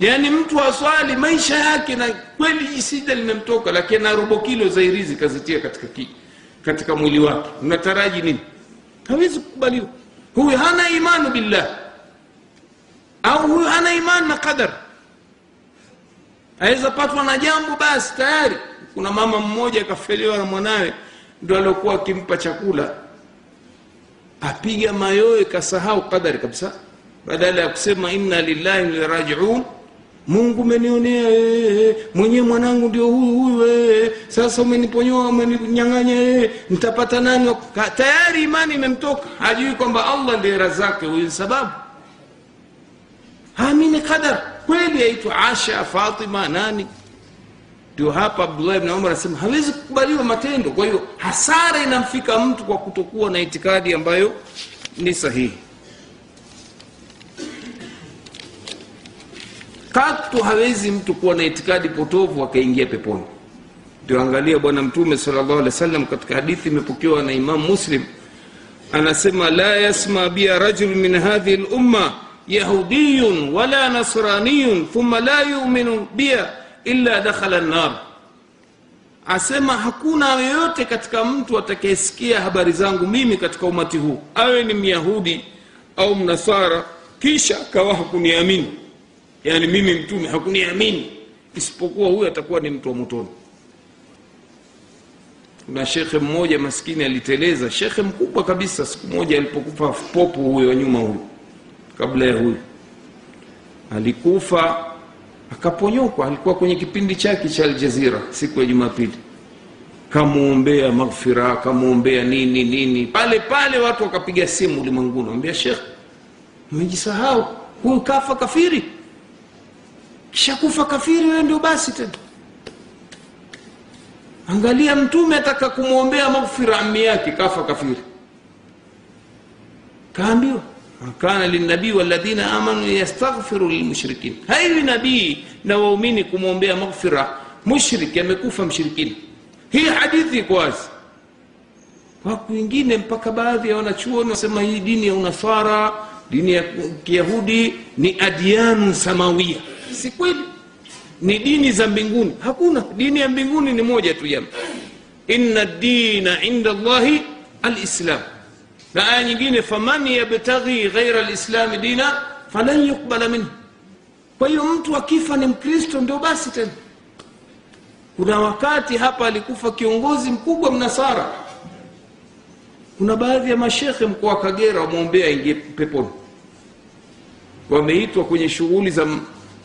yaani mtu aswali maisha yake na kweli jisida limemtoka lakini na robo kilo za irizi kazitia katika, katika mwili wake. Unataraji nini? Hawezi kukubaliwa. Huyu hana imanu billah. Au huyu hana imani na qadar. Aweza patwa na jambo basi tayari. Kuna mama mmoja akafelewa na mwanawe ndo aliokuwa akimpa chakula. Apiga mayoe kasahau qadari kabisa. Badala ya kusema inna lillahi lirajiun mungu umenionea ee, mwenyewe mwanangu ndio huyu huyu ee, sasa umeniponyoa umeninyang'anya ee, nitapata nani tayari imani imemtoka. Hajui kwamba allah ndiye razake huyu sababu. Amini qadar. Kweli aitwa asha fatima nani? Ndio hapa abdullah ibn umar anasema hawezi kukubaliwa matendo. Kwa hiyo hasara inamfika mtu kwa kutokuwa na itikadi ambayo ni sahihi katu hawezi mtu kuwa na itikadi potovu akaingia peponi. Ndio angalia bwana mtume salllah alih wasallam katika hadithi imepokewa na imam muslim. Anasema la yasma bia rajul min hadhihi lumma yahudiyun wala nasraniyun thumma la yuminu bia illa dakhala nnar asema hakuna yoyote katika mtu atakayesikia habari zangu mimi katika umati huu awe ni myahudi au mnasara kisha akawa hakuniamini yaani mimi mtume hakuniamini. Isipokuwa huyu atakuwa ni mtu wa motoni. Kuna shekhe mmoja maskini aliteleza. Shekhe mkubwa kabisa siku moja alipokufa popo huyo nyuma huyu. Kabla ya huyu. Alikufa akaponyokwa. Alikuwa kwenye kipindi chake cha aljazira siku ya jumapili. Kamwombea maghfira kamwombea nini nini. Pale pale watu wakapiga simu ulimwenguni. Ambia shekh umejisahau huyu kafa kafiri kisha kufa kafiri wewe ndio basi tena. Angalia mtume ataka kumwombea maghfira ammi yake kafa kafiri. Kaambiwa kana linabii waladhina amanu yastaghfiru lilmushrikin. Haiwi nabii na waumini kumwombea maghfira. Mushriki amekufa mshirikini hii hadithi iko wazi. Wako wengine mpaka baadhi ya wanachuoni wasema hii dini ya unasara dini ya kiyahudi ni adianu samawia si kweli? Ni dini za mbinguni? Hakuna. Dini ya mbinguni ni moja tu jama. Inna dina inda llahi alislam. Na aya nyingine faman yabtaghi ghaira lislami dina falan yukbala minhu. Kwa hiyo mtu akifa ni mkristo ndio basi tena. Kuna wakati hapa alikufa kiongozi mkubwa mnasara. Kuna baadhi ya mashekhe mkoa wa kagera wamwombea ingie peponi. Wameitwa kwenye shughuli za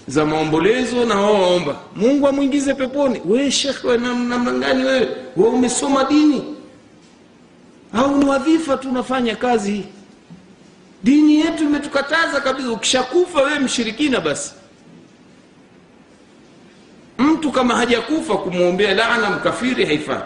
za maombolezo na wao waomba. Mungu amwingize peponi. We namna gani wewe? We umesoma dini? Au ni wadhifa tu unafanya kazi? Dini yetu imetukataza kabisa. Ukishakufa wewe mshirikina basi. Mtu kama hajakufa kumwombea laana mkafiri haifai